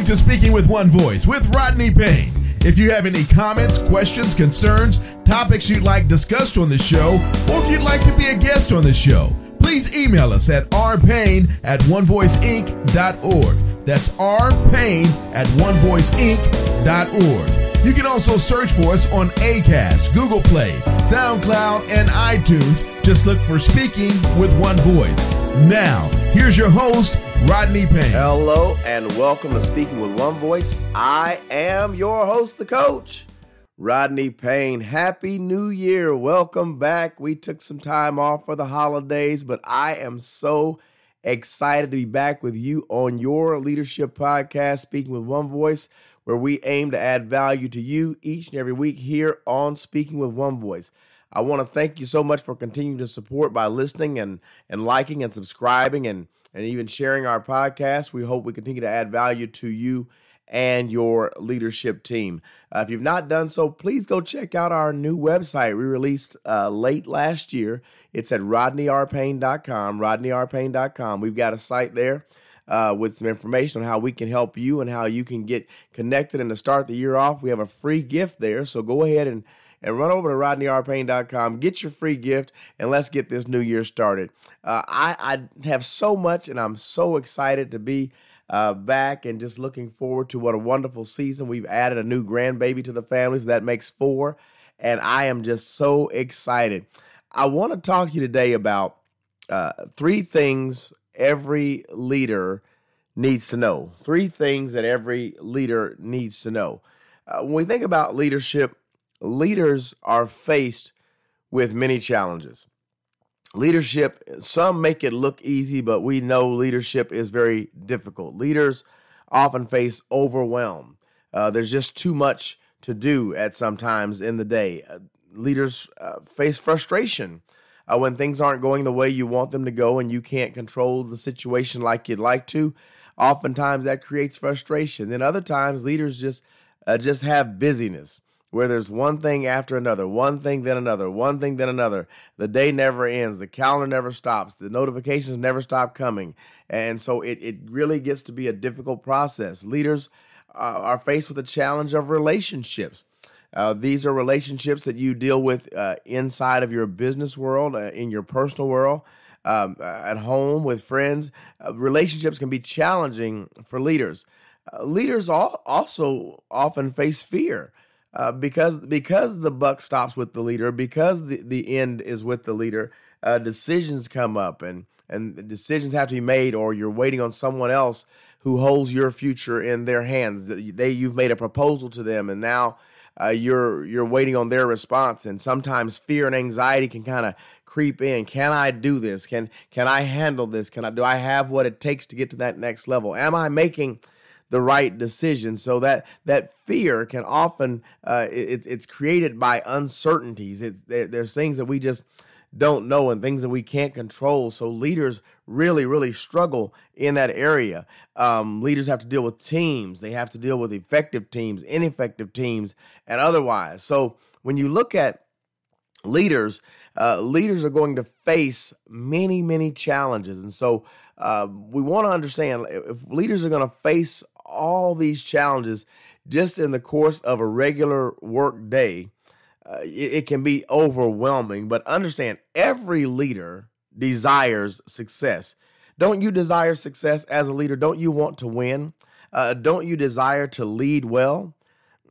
listening to Speaking with One Voice with Rodney Payne. If you have any comments, questions, concerns, topics you'd like discussed on the show, or if you'd like to be a guest on the show, please email us at rpayne at onevoiceinc.org. That's rpayne at onevoiceinc.org. You can also search for us on ACAST, Google Play, SoundCloud, and iTunes. Just look for Speaking with One Voice. Now, here's your host, Rodney Payne. Hello, and welcome to Speaking with One Voice. I am your host, the coach, Rodney Payne. Happy New Year. Welcome back. We took some time off for the holidays, but I am so excited to be back with you on your leadership podcast, Speaking with One Voice where we aim to add value to you each and every week here on Speaking with One Voice. I want to thank you so much for continuing to support by listening and, and liking and subscribing and, and even sharing our podcast. We hope we continue to add value to you and your leadership team. Uh, if you've not done so, please go check out our new website we released uh, late last year. It's at rodneyrpayne.com, rodneyrpayne.com. We've got a site there uh, with some information on how we can help you and how you can get connected and to start the year off. We have a free gift there. So go ahead and, and run over to rodneyrpayne.com, get your free gift, and let's get this new year started. Uh, I, I have so much, and I'm so excited to be uh, back and just looking forward to what a wonderful season. We've added a new grandbaby to the families. That makes four. And I am just so excited. I want to talk to you today about uh, three things every leader needs to know. Three things that every leader needs to know. Uh, when we think about leadership, leaders are faced with many challenges. Leadership, some make it look easy, but we know leadership is very difficult. Leaders often face overwhelm. Uh, there's just too much to do at some times in the day. Uh, leaders uh, face frustration uh, when things aren't going the way you want them to go and you can't control the situation like you'd like to. Oftentimes that creates frustration. Then other times leaders just uh, just have busyness where there's one thing after another, one thing then another, one thing then another. The day never ends, the calendar never stops, the notifications never stop coming. And so it, it really gets to be a difficult process. Leaders uh, are faced with the challenge of relationships. Uh, these are relationships that you deal with uh, inside of your business world, uh, in your personal world, um, uh, at home with friends. Uh, relationships can be challenging for leaders. Uh, leaders also often face fear. because because the buck stops with the leader, because the, the end is with the leader, decisions come up and and decisions have to be made, or you're waiting on someone else who holds your future in their hands. They you've made a proposal to them, and now uh, you're you're waiting on their response. And sometimes fear and anxiety can kind of creep in. Can i do this? Can can i handle this? Can i do i have what it takes to get to that next level? Am i making the right decision? So that that fear can often uh, it, it's created by uncertainties. It, there, there's things that we just don't know and things that we can't control. So leaders really, really struggle in that area. Um, leaders have to deal with teams, they have to deal with effective teams, ineffective teams, and otherwise. So when you look at leaders, uh, leaders are going to face many, many challenges. And so uh, we want to understand if leaders are going to face all these challenges just in the course of a regular work day, uh, it, it can be overwhelming. But understand, every leader desires success. Don't you desire success as a leader? Don't you want to win? Uh, don't you desire to lead well?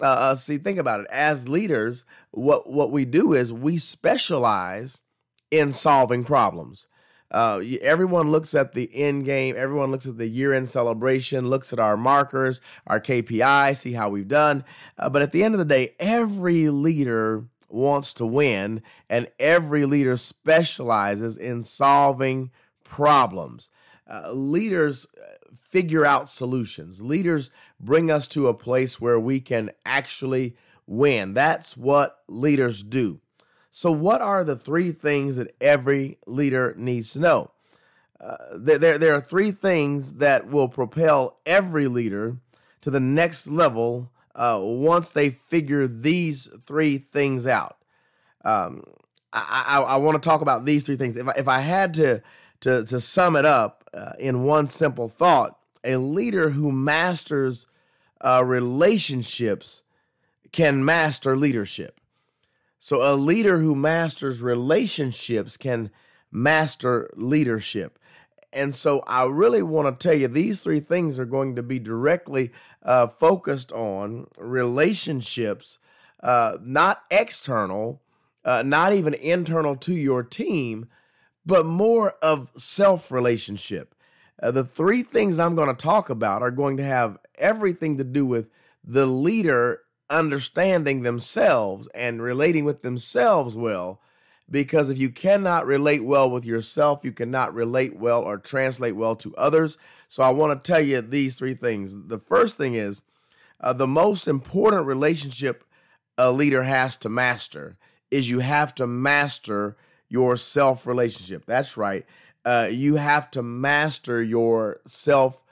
Uh, uh see, think about it. As leaders, what what we do is we specialize in solving problems. Uh, everyone looks at the end game. Everyone looks at the year end celebration, looks at our markers, our KPI, see how we've done. Uh, but at the end of the day, every leader wants to win, and every leader specializes in solving problems. Uh, leaders uh, figure out solutions. Leaders bring us to a place where we can actually win. That's what leaders do. So, what are the three things that every leader needs to know? Uh, there, there are three things that will propel every leader to the next level uh, once they figure these three things out. Um, I, I, I want to talk about these three things. If I, if I had to, to, to sum it up uh, in one simple thought, a leader who masters uh, relationships can master leadership. So, a leader who masters relationships can master leadership. And so, I really want to tell you these three things are going to be directly uh, focused on relationships, uh, not external, uh, not even internal to your team, but more of self relationship. Uh, the three things I'm going to talk about are going to have everything to do with the leader understanding themselves and relating with themselves well. Because if you cannot relate well with yourself, you cannot relate well or translate well to others. So I want to tell you these three things. The first thing is uh, the most important relationship a leader has to master is you have to master your self relationship. That's right. Uh, you have to master your self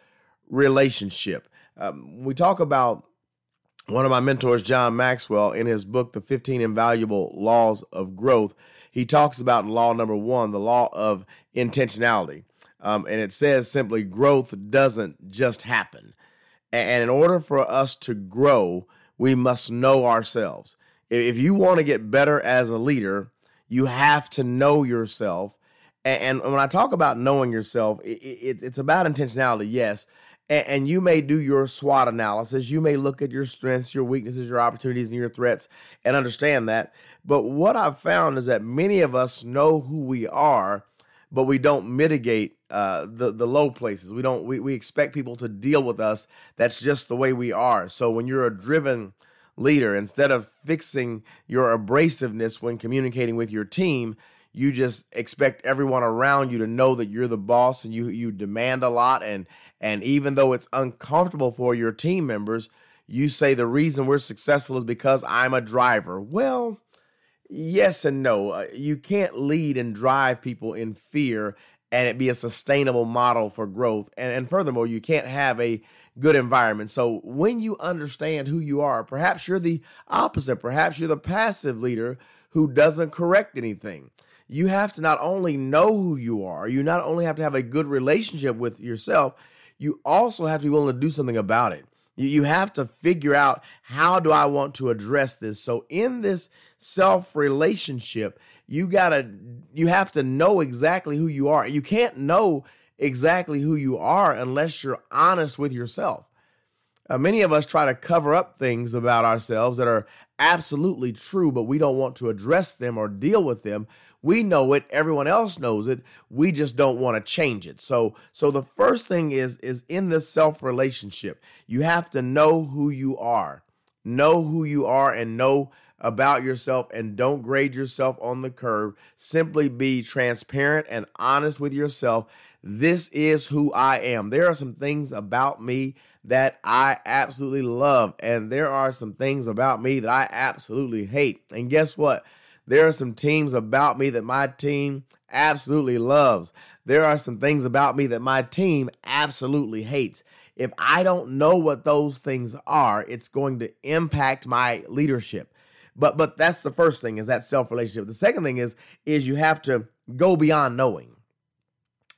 relationship. Um, we talk about one of my mentors, John Maxwell, in his book, The 15 Invaluable Laws of Growth, he talks about law number one, the law of intentionality. Um, and it says simply, growth doesn't just happen. And in order for us to grow, we must know ourselves. If you want to get better as a leader, you have to know yourself. And when I talk about knowing yourself, it's about intentionality, yes, and, and you may do your SWOT analysis. You may look at your strengths, your weaknesses, your opportunities, and your threats and understand that. But what I've found is that many of us know who we are, but we don't mitigate uh, the the low places. We don't. We, we expect people to deal with us. That's just the way we are. So when you're a driven leader, instead of fixing your abrasiveness when communicating with your team, you just expect everyone around you to know that you're the boss and you you demand a lot. And and even though it's uncomfortable for your team members you say the reason we're successful is because I'm a driver. Well yes and no. Uh, you can't lead and drive people in fear and it be a sustainable model for growth. And and furthermore you can't have a good environment. So when you understand who you are perhaps you're the opposite. Perhaps you're the passive leader who doesn't correct anything you have to not only know who you are, you not only have to have a good relationship with yourself, you also have to be willing to do something about it. You have to figure out how do I want to address this. So in this self relationship, you gotta you have to know exactly who you are. You can't know exactly who you are unless you're honest with yourself. Uh, many of us try to cover up things about ourselves that are absolutely true, but we don't want to address them or deal with them we know it, everyone else knows it. We just don't want to change it. So so the first thing is is in this self relationship. You have to know who you are. Know who you are and know about yourself and don't grade yourself on the curve. Simply be transparent and honest with yourself. This is who I am. There are some things about me that I absolutely love, and there are some things about me that I absolutely hate. And guess what? There are some teams about me that my team absolutely loves. There are some things about me that my team absolutely hates. If I don't know what those things are, it's going to impact my leadership. But but that's the first thing is that self relationship. The second thing is is you have to go beyond knowing.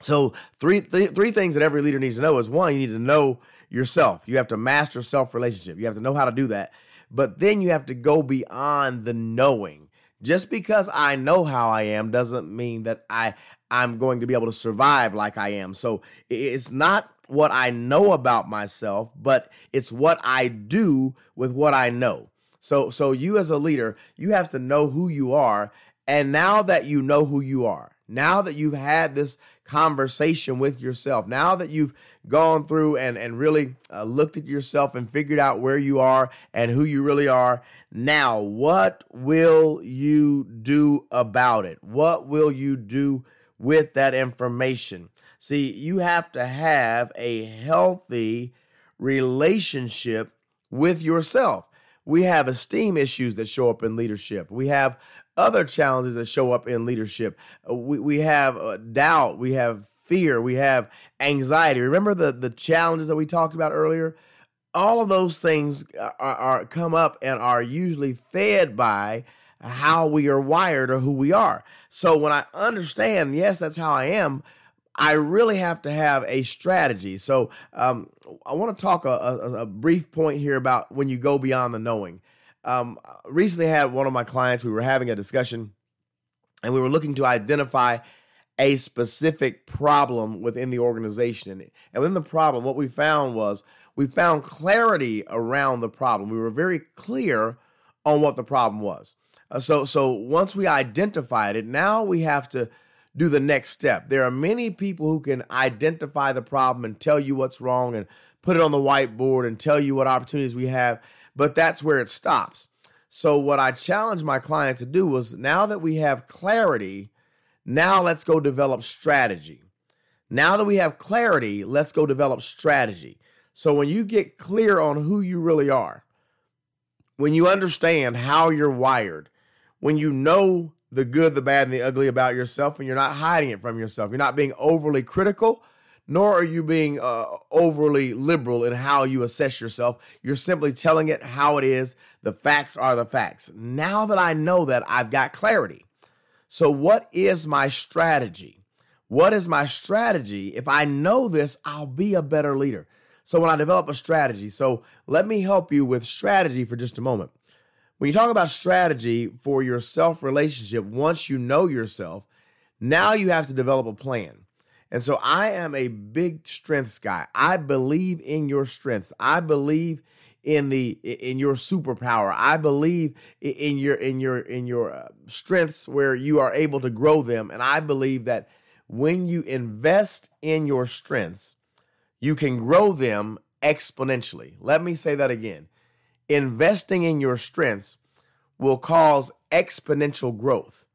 So three, three three things that every leader needs to know is one, you need to know yourself. You have to master self relationship. You have to know how to do that. But then you have to go beyond the knowing. Just because I know how I am doesn't mean that I I'm going to be able to survive like I am. So it's not what I know about myself, but it's what I do with what I know. So so you as a leader, you have to know who you are and now that you know who you are, now that you've had this conversation with yourself, now that you've gone through and, and really uh, looked at yourself and figured out where you are and who you really are, now what will you do about it? What will you do with that information? See, you have to have a healthy relationship with yourself. We have esteem issues that show up in leadership. We have other challenges that show up in leadership. Uh, we, we have uh, doubt, we have fear, we have anxiety. Remember the, the challenges that we talked about earlier? All of those things are, are come up and are usually fed by how we are wired or who we are. So when I understand, yes, that's how I am, I really have to have a strategy. So um, I want to talk a, a, a, brief point here about when you go beyond the knowing. Um, recently had one of my clients, we were having a discussion and we were looking to identify a specific problem within the organization. And within the problem, what we found was we found clarity around the problem. We were very clear on what the problem was. Uh, so, so once we identified it, now we have to do the next step. There are many people who can identify the problem and tell you what's wrong and put it on the whiteboard and tell you what opportunities we have, but that's where it stops. So, what I challenged my client to do was now that we have clarity, now let's go develop strategy. Now that we have clarity, let's go develop strategy. So, when you get clear on who you really are, when you understand how you're wired, when you know the good, the bad, and the ugly about yourself, and you're not hiding it from yourself. You're not being overly critical, nor are you being uh, overly liberal in how you assess yourself. You're simply telling it how it is. The facts are the facts. Now that I know that, I've got clarity. So, what is my strategy? What is my strategy? If I know this, I'll be a better leader. So, when I develop a strategy, so let me help you with strategy for just a moment. When you talk about strategy for your self relationship, once you know yourself, now you have to develop a plan. And so I am a big strengths guy. I believe in your strengths. I believe in the in your superpower. I believe in your in your in your uh, strengths where you are able to grow them and I believe that when you invest in your strengths, you can grow them exponentially. Let me say that again investing in your strengths will cause exponential growth.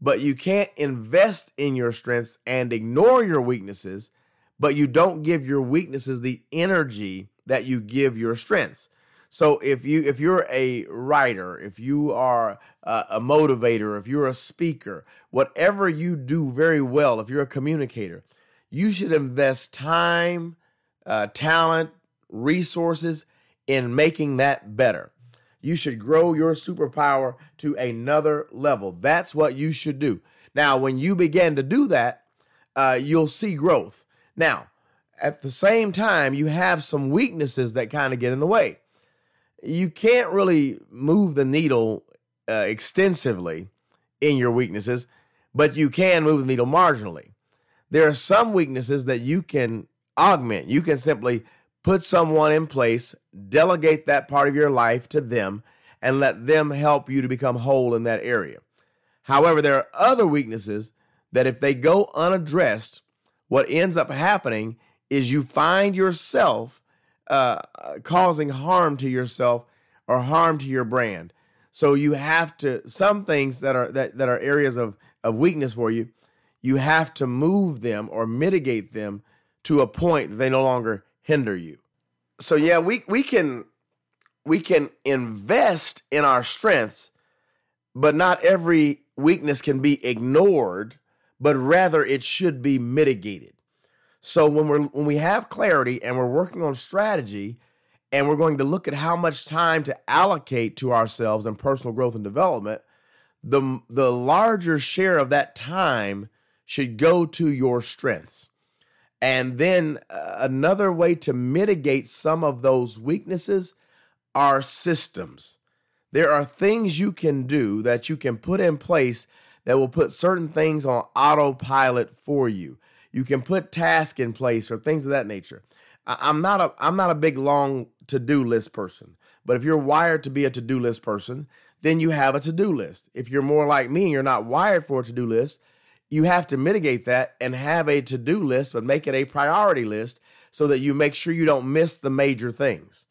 But you can't invest in your strengths and ignore your weaknesses, but you don't give your weaknesses the energy that you give your strengths. So if you if you're a writer, if you are a, motivator, if you're a speaker, whatever you do very well, if you're a communicator, you should invest time, uh, talent, resources in making that better. You should grow your superpower to another level. That's what you should do. Now, when you begin to do that, uh, you'll see growth. Now, at the same time, you have some weaknesses that kind of get in the way. You can't really move the needle uh, extensively in your weaknesses, but you can move the needle marginally. There are some weaknesses that you can augment. You can simply Put someone in place, delegate that part of your life to them, and let them help you to become whole in that area. However, there are other weaknesses that if they go unaddressed, what ends up happening is you find yourself uh, causing harm to yourself or harm to your brand. So you have to some things that are that, that are areas of, of weakness for you, you have to move them or mitigate them to a point that they no longer hinder you. So yeah, we we can we can invest in our strengths, but not every weakness can be ignored, but rather it should be mitigated. So when we're when we have clarity and we're working on strategy and we're going to look at how much time to allocate to ourselves and personal growth and development, the the larger share of that time should go to your strengths. And then uh, another way to mitigate some of those weaknesses are systems. There are things you can do that you can put in place that will put certain things on autopilot for you. You can put tasks in place or things of that nature. I'm not a I'm not a big long to-do list person, but if you're wired to be a to-do list person, then you have a to-do list. If you're more like me and you're not wired for a to-do list, you have to mitigate that and have a to do list, but make it a priority list so that you make sure you don't miss the major things.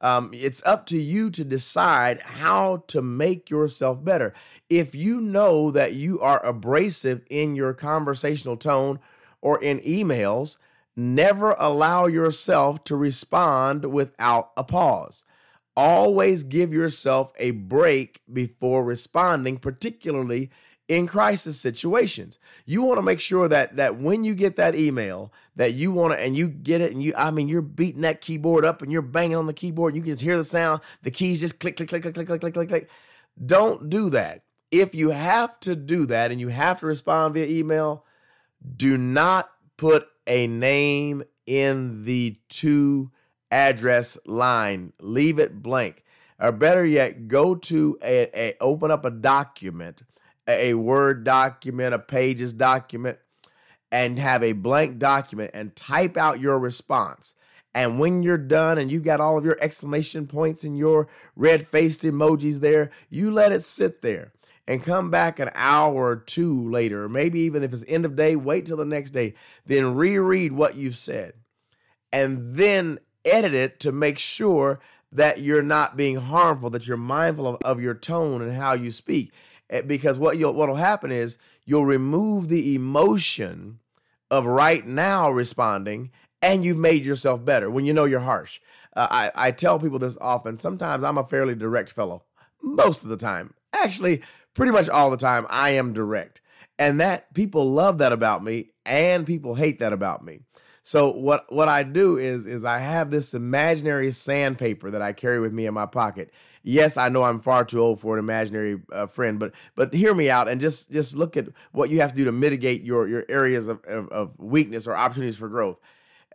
Um, it's up to you to decide how to make yourself better. If you know that you are abrasive in your conversational tone or in emails, never allow yourself to respond without a pause. Always give yourself a break before responding, particularly in crisis situations. You want to make sure that that when you get that email that you want to and you get it and you I mean you're beating that keyboard up and you're banging on the keyboard and you can just hear the sound, the keys just click click click click click click click click click. Don't do that. If you have to do that and you have to respond via email, do not put a name in the to address line. Leave it blank. Or better yet, go to a, a open up a document, a, Word document, a Pages document, and have a blank document and type out your response. And when you're done and you got all of your exclamation points and your red faced emojis there, you let it sit there and come back an hour or two later, or maybe even if it's end of day, wait till the next day, then reread what you've said and then edit it to make sure that you're not being harmful, that you're mindful of, of your tone and how you speak. Eh, because what you'll what'll happen is you'll remove the emotion of right now responding and you've made yourself better when you know you're harsh. Uh, I, I tell people this often. Sometimes I'm a fairly direct fellow. Most of the time. Actually, pretty much all the time, I am direct. And that people love that about me and people hate that about me. So what what I do is is I have this imaginary sandpaper that I carry with me in my pocket. Yes, I know I'm far too old for an imaginary uh, friend, but but hear me out and just just look at what you have to do to mitigate your your areas of, of, of weakness or opportunities for growth.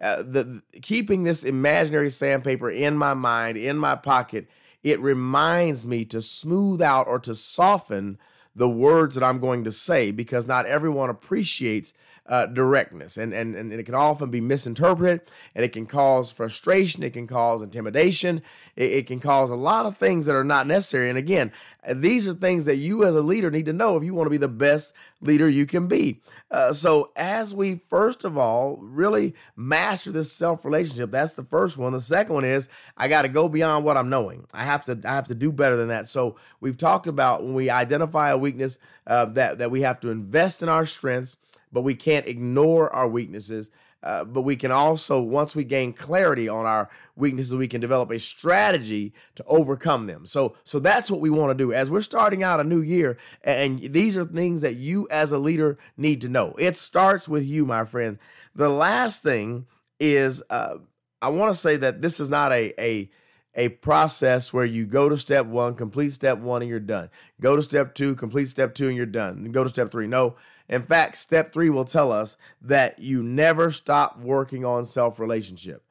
Uh, the, the keeping this imaginary sandpaper in my mind in my pocket, it reminds me to smooth out or to soften the words that I'm going to say because not everyone appreciates uh, directness and, and, and it can often be misinterpreted and it can cause frustration. It can cause intimidation. It, it can cause a lot of things that are not necessary. And again, these are things that you as a leader need to know if you want to be the best leader you can be. Uh, so, as we first of all really master this self relationship, that's the first one. The second one is I got to go beyond what I'm knowing. I have to I have to do better than that. So, we've talked about when we identify a weakness uh, that that we have to invest in our strengths but we can't ignore our weaknesses. Uh, but we can also, once we gain clarity on our weaknesses, we can develop a strategy to overcome them. So, so that's what we want to do as we're starting out a new year. And these are things that you, as a leader, need to know. It starts with you, my friend. The last thing is, uh, I want to say that this is not a a a process where you go to step one, complete step one, and you're done. Go to step two, complete step two, and you're done. Go to step three. No, in fact, step three will tell us that you never stop working on self relationship.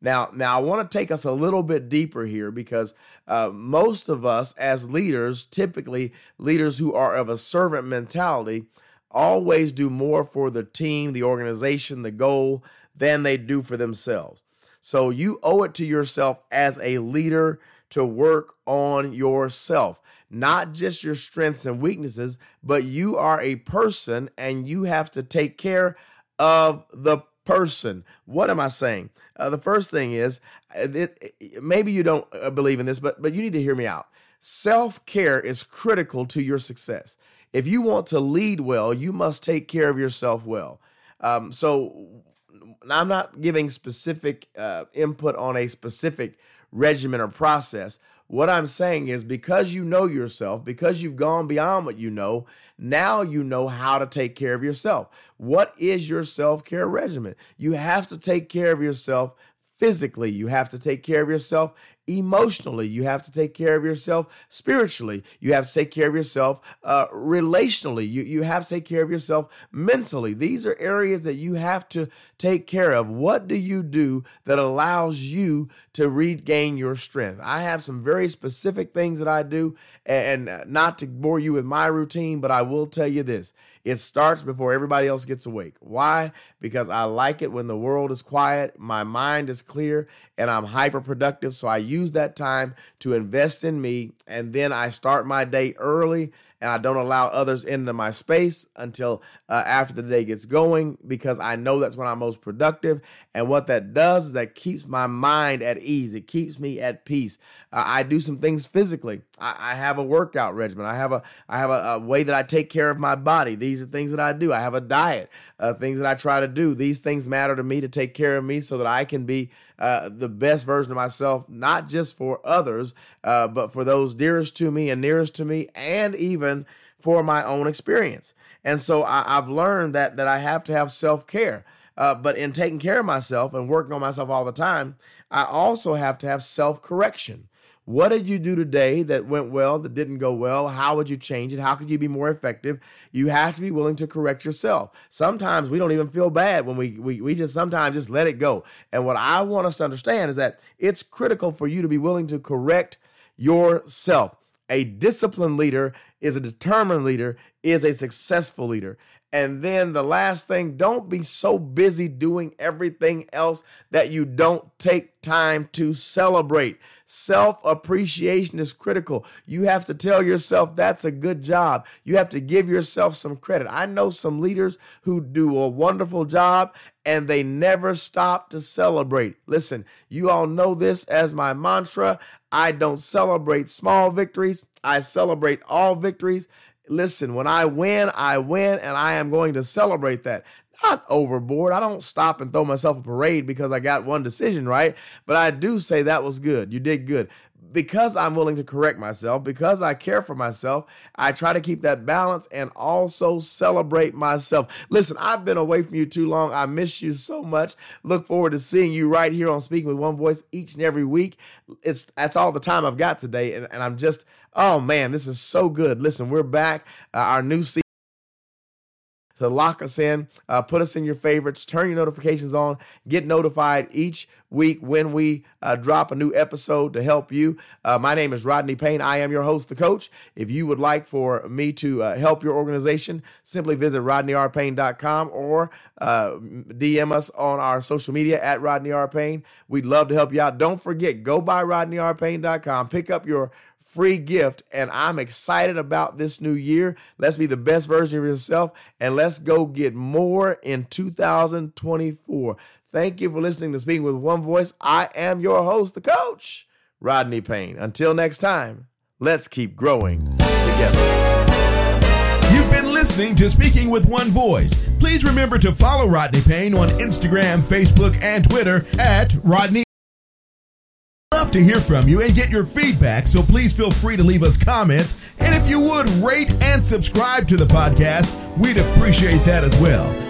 Now, now I want to take us a little bit deeper here because uh, most of us as leaders, typically leaders who are of a servant mentality, always do more for the team, the organization, the goal than they do for themselves. So you owe it to yourself as a leader to work on yourself not just your strengths and weaknesses, but you are a person and you have to take care of the person. What am I saying? Uh, the first thing is, uh, it, it, maybe you don't uh, believe in this, but but you need to hear me out. Self care is critical to your success. If you want to lead well, you must take care of yourself well. Um, so I'm not giving specific uh, input on a specific regimen or process, what I'm saying is because you know yourself, because you've gone beyond what you know, now you know how to take care of yourself. What is your self care regimen? You have to take care of yourself physically, you have to take care of yourself emotionally. You have to take care of yourself spiritually. You have to take care of yourself uh, relationally. You, you have to take care of yourself mentally. These are areas that you have to take care of. What do you do that allows you to regain your strength? I have some very specific things that I do, and not to bore you with my routine, but I will tell you this it starts before everybody else gets awake. Why? Because I like it when the world is quiet, my mind is clear, and I'm hyper productive. So I use that time to invest in me, and then I start my day early and I don't allow others into my space until uh, after the day gets going because I know that's when I'm most productive. And what that does is that keeps my mind at ease. It keeps me at peace. Uh, I do some things physically. I, I, have a workout regimen. I have a I have a, a, way that I take care of my body. These are things that I do. I have a diet. Uh, things that I try to do. These things matter to me to take care of me so that I can be uh, the best version of myself, not just for others, uh, but for those dearest to me and nearest to me, and even for my own experience. And so I, have learned that that I have to have self care. Uh, but in taking care of myself and working on myself all the time, I also have to have self correction. What did you do today that went well, that didn't go well? How would you change it? How could you be more effective? You have to be willing to correct yourself. Sometimes we don't even feel bad when we, we, we just sometimes just let it go. And what I want us to understand is that it's critical for you to be willing to correct yourself. A disciplined leader is a determined leader, is a successful leader. And then the last thing, don't be so busy doing everything else that you don't take time to celebrate. Self appreciation is critical. You have to tell yourself that's a good job. You have to give yourself some credit. I know some leaders who do a wonderful job and they never stop to celebrate. Listen, you all know this as my mantra. I don't celebrate small victories, I celebrate all victories. Listen, when I win, I win, and I am going to celebrate that. Not overboard. I don't stop and throw myself a parade because I got one decision right, but I do say that was good. You did good because I'm willing to correct myself, because I care for myself, I try to keep that balance and also celebrate myself. Listen, I've been away from you too long. I miss you so much. Look forward to seeing you right here on Speaking with One Voice each and every week. It's that's all the time I've got today, and, and I'm just Oh man, this is so good. Listen, we're back. Uh, our new season to lock us in, uh, put us in your favorites, turn your notifications on, get notified each week when we uh, drop a new episode to help you. Uh, my name is Rodney Payne. I am your host, the coach. If you would like for me to uh, help your organization, simply visit rodneyrpayne.com or uh, DM us on our social media at Rodney R. Payne. We'd love to help you out. Don't forget, go by rodneyrpayne.com, pick up your free gift. And I'm excited about this new year. Let's be the best version of yourself and let's go get more in 2024. Thank you for listening to Speaking with One Voice. I am your host, the coach, Rodney Payne. Until next time, let's keep growing together. You've been listening to Speaking with One Voice. Please remember to follow Rodney Payne on Instagram, Facebook, and Twitter at Rodney love to hear from you and get your feedback, so please feel free to leave us comments. And if you would rate and subscribe to the podcast, we'd appreciate that as well.